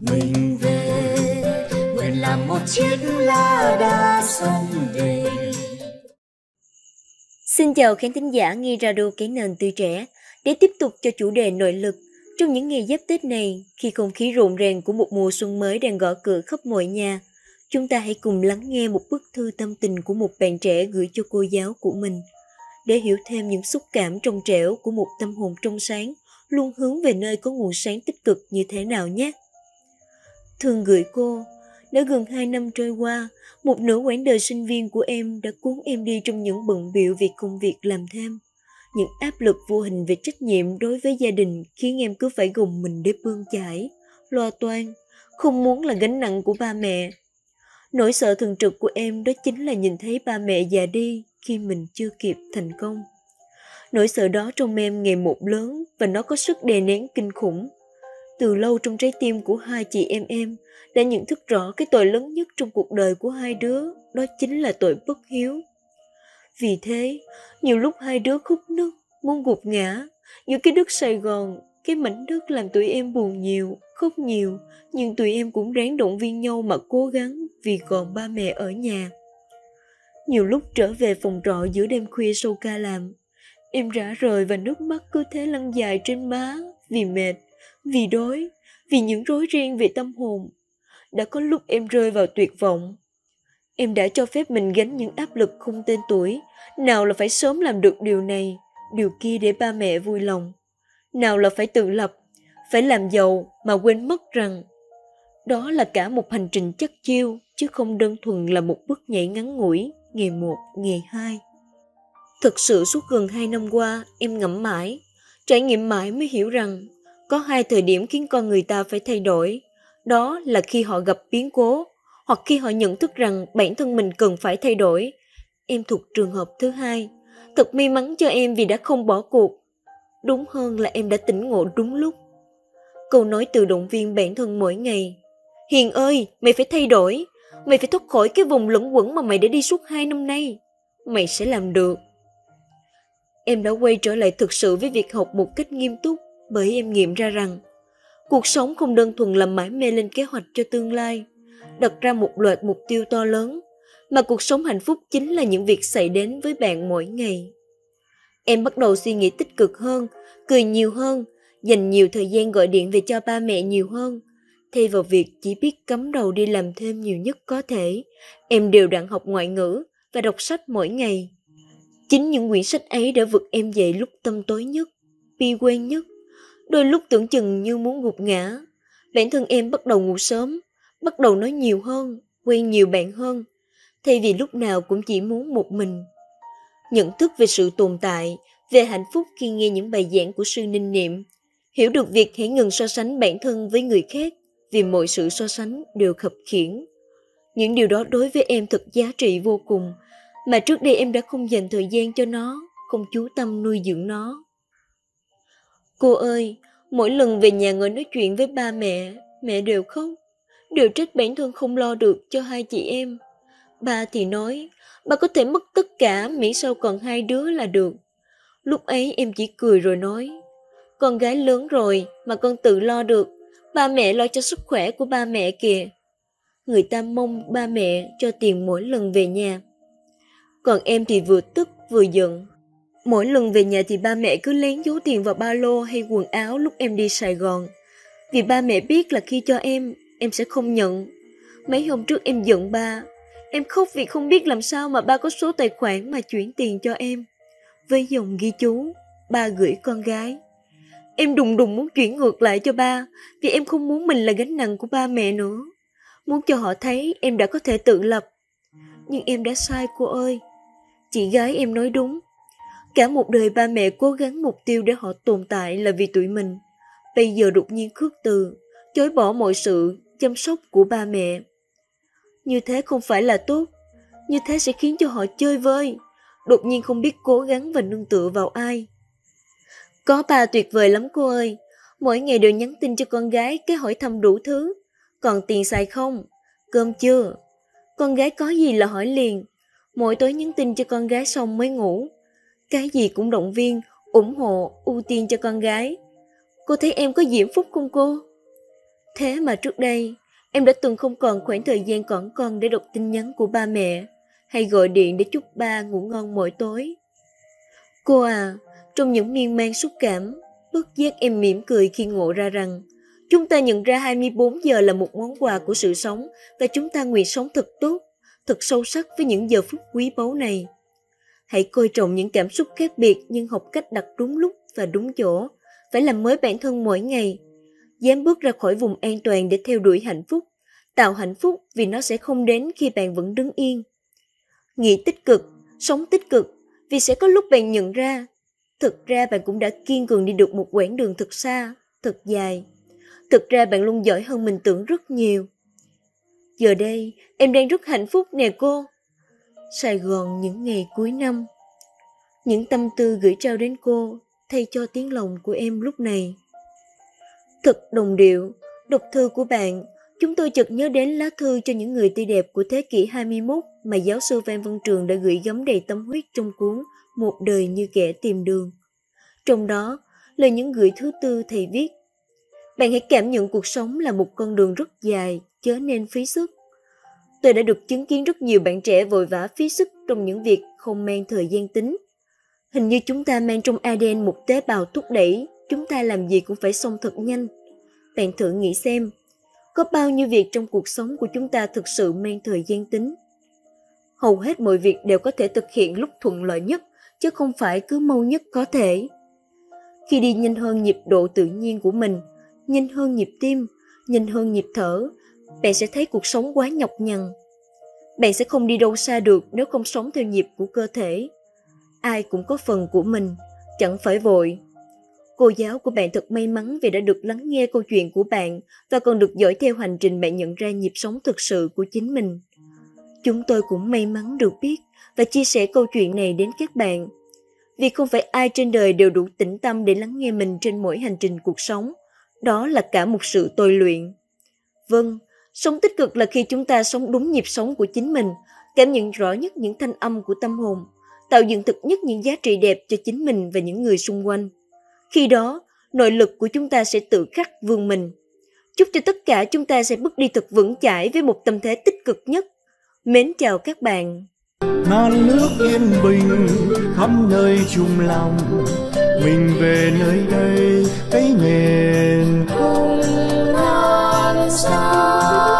mình về. Nguyện làm một chiếc lá đa sông về. Xin chào khán thính giả nghe radio cái nền tươi trẻ. Để tiếp tục cho chủ đề nội lực, trong những ngày giáp Tết này, khi không khí rộn ràng của một mùa xuân mới đang gõ cửa khắp mọi nhà, chúng ta hãy cùng lắng nghe một bức thư tâm tình của một bạn trẻ gửi cho cô giáo của mình. Để hiểu thêm những xúc cảm trong trẻo của một tâm hồn trong sáng, luôn hướng về nơi có nguồn sáng tích cực như thế nào nhé. Thường gửi cô, đã gần hai năm trôi qua, một nửa quãng đời sinh viên của em đã cuốn em đi trong những bận biệu việc công việc làm thêm. Những áp lực vô hình về trách nhiệm đối với gia đình khiến em cứ phải gồng mình để bươn chải, lo toan, không muốn là gánh nặng của ba mẹ. Nỗi sợ thường trực của em đó chính là nhìn thấy ba mẹ già đi khi mình chưa kịp thành công. Nỗi sợ đó trong em ngày một lớn và nó có sức đè nén kinh khủng. Từ lâu trong trái tim của hai chị em em đã nhận thức rõ cái tội lớn nhất trong cuộc đời của hai đứa, đó chính là tội bất hiếu. Vì thế, nhiều lúc hai đứa khúc nức, muốn gục ngã, giữa cái đất Sài Gòn, cái mảnh đất làm tụi em buồn nhiều, khóc nhiều, nhưng tụi em cũng ráng động viên nhau mà cố gắng vì còn ba mẹ ở nhà. Nhiều lúc trở về phòng trọ giữa đêm khuya sau ca làm, Em rã rời và nước mắt cứ thế lăn dài trên má vì mệt, vì đói, vì những rối ren về tâm hồn. Đã có lúc em rơi vào tuyệt vọng. Em đã cho phép mình gánh những áp lực không tên tuổi, nào là phải sớm làm được điều này, điều kia để ba mẹ vui lòng. Nào là phải tự lập, phải làm giàu mà quên mất rằng đó là cả một hành trình chất chiêu chứ không đơn thuần là một bước nhảy ngắn ngủi, ngày một, ngày hai. Thực sự suốt gần hai năm qua, em ngẫm mãi, trải nghiệm mãi mới hiểu rằng có hai thời điểm khiến con người ta phải thay đổi. Đó là khi họ gặp biến cố, hoặc khi họ nhận thức rằng bản thân mình cần phải thay đổi. Em thuộc trường hợp thứ hai. Thật may mắn cho em vì đã không bỏ cuộc. Đúng hơn là em đã tỉnh ngộ đúng lúc. Câu nói từ động viên bản thân mỗi ngày. Hiền ơi, mày phải thay đổi. Mày phải thoát khỏi cái vùng lẫn quẩn mà mày đã đi suốt hai năm nay. Mày sẽ làm được. Em đã quay trở lại thực sự với việc học một cách nghiêm túc bởi em nghiệm ra rằng cuộc sống không đơn thuần là mãi mê lên kế hoạch cho tương lai, đặt ra một loạt mục tiêu to lớn, mà cuộc sống hạnh phúc chính là những việc xảy đến với bạn mỗi ngày. Em bắt đầu suy nghĩ tích cực hơn, cười nhiều hơn, dành nhiều thời gian gọi điện về cho ba mẹ nhiều hơn. Thay vào việc chỉ biết cắm đầu đi làm thêm nhiều nhất có thể, em đều đặn học ngoại ngữ và đọc sách mỗi ngày. Chính những quyển sách ấy đã vực em dậy lúc tâm tối nhất, bi quen nhất, đôi lúc tưởng chừng như muốn gục ngã. Bản thân em bắt đầu ngủ sớm, bắt đầu nói nhiều hơn, quen nhiều bạn hơn, thay vì lúc nào cũng chỉ muốn một mình. Nhận thức về sự tồn tại, về hạnh phúc khi nghe những bài giảng của sư Ninh Niệm, hiểu được việc hãy ngừng so sánh bản thân với người khác vì mọi sự so sánh đều khập khiển. Những điều đó đối với em thật giá trị vô cùng, mà trước đây em đã không dành thời gian cho nó, không chú tâm nuôi dưỡng nó. Cô ơi, mỗi lần về nhà ngồi nói chuyện với ba mẹ, mẹ đều khóc, đều trách bản thân không lo được cho hai chị em. Ba thì nói, ba có thể mất tất cả miễn sao còn hai đứa là được. Lúc ấy em chỉ cười rồi nói, con gái lớn rồi mà con tự lo được, ba mẹ lo cho sức khỏe của ba mẹ kìa. Người ta mong ba mẹ cho tiền mỗi lần về nhà còn em thì vừa tức vừa giận. Mỗi lần về nhà thì ba mẹ cứ lén giấu tiền vào ba lô hay quần áo lúc em đi Sài Gòn. Vì ba mẹ biết là khi cho em, em sẽ không nhận. Mấy hôm trước em giận ba. Em khóc vì không biết làm sao mà ba có số tài khoản mà chuyển tiền cho em. Với dòng ghi chú, ba gửi con gái. Em đùng đùng muốn chuyển ngược lại cho ba, vì em không muốn mình là gánh nặng của ba mẹ nữa. Muốn cho họ thấy em đã có thể tự lập. Nhưng em đã sai cô ơi. Chị gái em nói đúng. Cả một đời ba mẹ cố gắng mục tiêu để họ tồn tại là vì tụi mình. Bây giờ đột nhiên khước từ, chối bỏ mọi sự chăm sóc của ba mẹ. Như thế không phải là tốt. Như thế sẽ khiến cho họ chơi vơi, đột nhiên không biết cố gắng và nương tựa vào ai. Có ba tuyệt vời lắm cô ơi. Mỗi ngày đều nhắn tin cho con gái cái hỏi thăm đủ thứ. Còn tiền xài không? Cơm chưa? Con gái có gì là hỏi liền. Mỗi tối nhắn tin cho con gái xong mới ngủ. Cái gì cũng động viên, ủng hộ, ưu tiên cho con gái. Cô thấy em có diễm phúc không cô? Thế mà trước đây, em đã từng không còn khoảng thời gian còn con để đọc tin nhắn của ba mẹ, hay gọi điện để chúc ba ngủ ngon mỗi tối. Cô à, trong những miên man xúc cảm, bất giác em mỉm cười khi ngộ ra rằng chúng ta nhận ra 24 giờ là một món quà của sự sống và chúng ta nguyện sống thật tốt, thật sâu sắc với những giờ phút quý báu này. Hãy coi trọng những cảm xúc khác biệt nhưng học cách đặt đúng lúc và đúng chỗ, phải làm mới bản thân mỗi ngày. Dám bước ra khỏi vùng an toàn để theo đuổi hạnh phúc, tạo hạnh phúc vì nó sẽ không đến khi bạn vẫn đứng yên. Nghĩ tích cực, sống tích cực, vì sẽ có lúc bạn nhận ra, thực ra bạn cũng đã kiên cường đi được một quãng đường thật xa, thật dài. Thực ra bạn luôn giỏi hơn mình tưởng rất nhiều. Giờ đây, em đang rất hạnh phúc nè cô. Sài Gòn những ngày cuối năm. Những tâm tư gửi trao đến cô thay cho tiếng lòng của em lúc này. Thật đồng điệu, đọc thư của bạn, chúng tôi chợt nhớ đến lá thư cho những người tươi đẹp của thế kỷ 21 mà giáo sư Phan Văn Trường đã gửi gắm đầy tâm huyết trong cuốn Một đời như kẻ tìm đường. Trong đó, lời những gửi thứ tư thầy viết Bạn hãy cảm nhận cuộc sống là một con đường rất dài, chớ nên phí sức. Tôi đã được chứng kiến rất nhiều bạn trẻ vội vã phí sức trong những việc không mang thời gian tính. Hình như chúng ta mang trong ADN một tế bào thúc đẩy, chúng ta làm gì cũng phải xong thật nhanh. Bạn thử nghĩ xem, có bao nhiêu việc trong cuộc sống của chúng ta thực sự mang thời gian tính? Hầu hết mọi việc đều có thể thực hiện lúc thuận lợi nhất, chứ không phải cứ mau nhất có thể. Khi đi nhanh hơn nhịp độ tự nhiên của mình, nhanh hơn nhịp tim, nhanh hơn nhịp thở, bạn sẽ thấy cuộc sống quá nhọc nhằn. Bạn sẽ không đi đâu xa được nếu không sống theo nhịp của cơ thể. Ai cũng có phần của mình, chẳng phải vội. Cô giáo của bạn thật may mắn vì đã được lắng nghe câu chuyện của bạn và còn được dõi theo hành trình bạn nhận ra nhịp sống thực sự của chính mình. Chúng tôi cũng may mắn được biết và chia sẻ câu chuyện này đến các bạn. Vì không phải ai trên đời đều đủ tĩnh tâm để lắng nghe mình trên mỗi hành trình cuộc sống. Đó là cả một sự tôi luyện. Vâng, Sống tích cực là khi chúng ta sống đúng nhịp sống của chính mình, cảm nhận rõ nhất những thanh âm của tâm hồn, tạo dựng thực nhất những giá trị đẹp cho chính mình và những người xung quanh. Khi đó, nội lực của chúng ta sẽ tự khắc vươn mình. Chúc cho tất cả chúng ta sẽ bước đi thật vững chãi với một tâm thế tích cực nhất. Mến chào các bạn. non nước yên bình khắp nơi chung lòng mình về nơi đây cái miền không non xa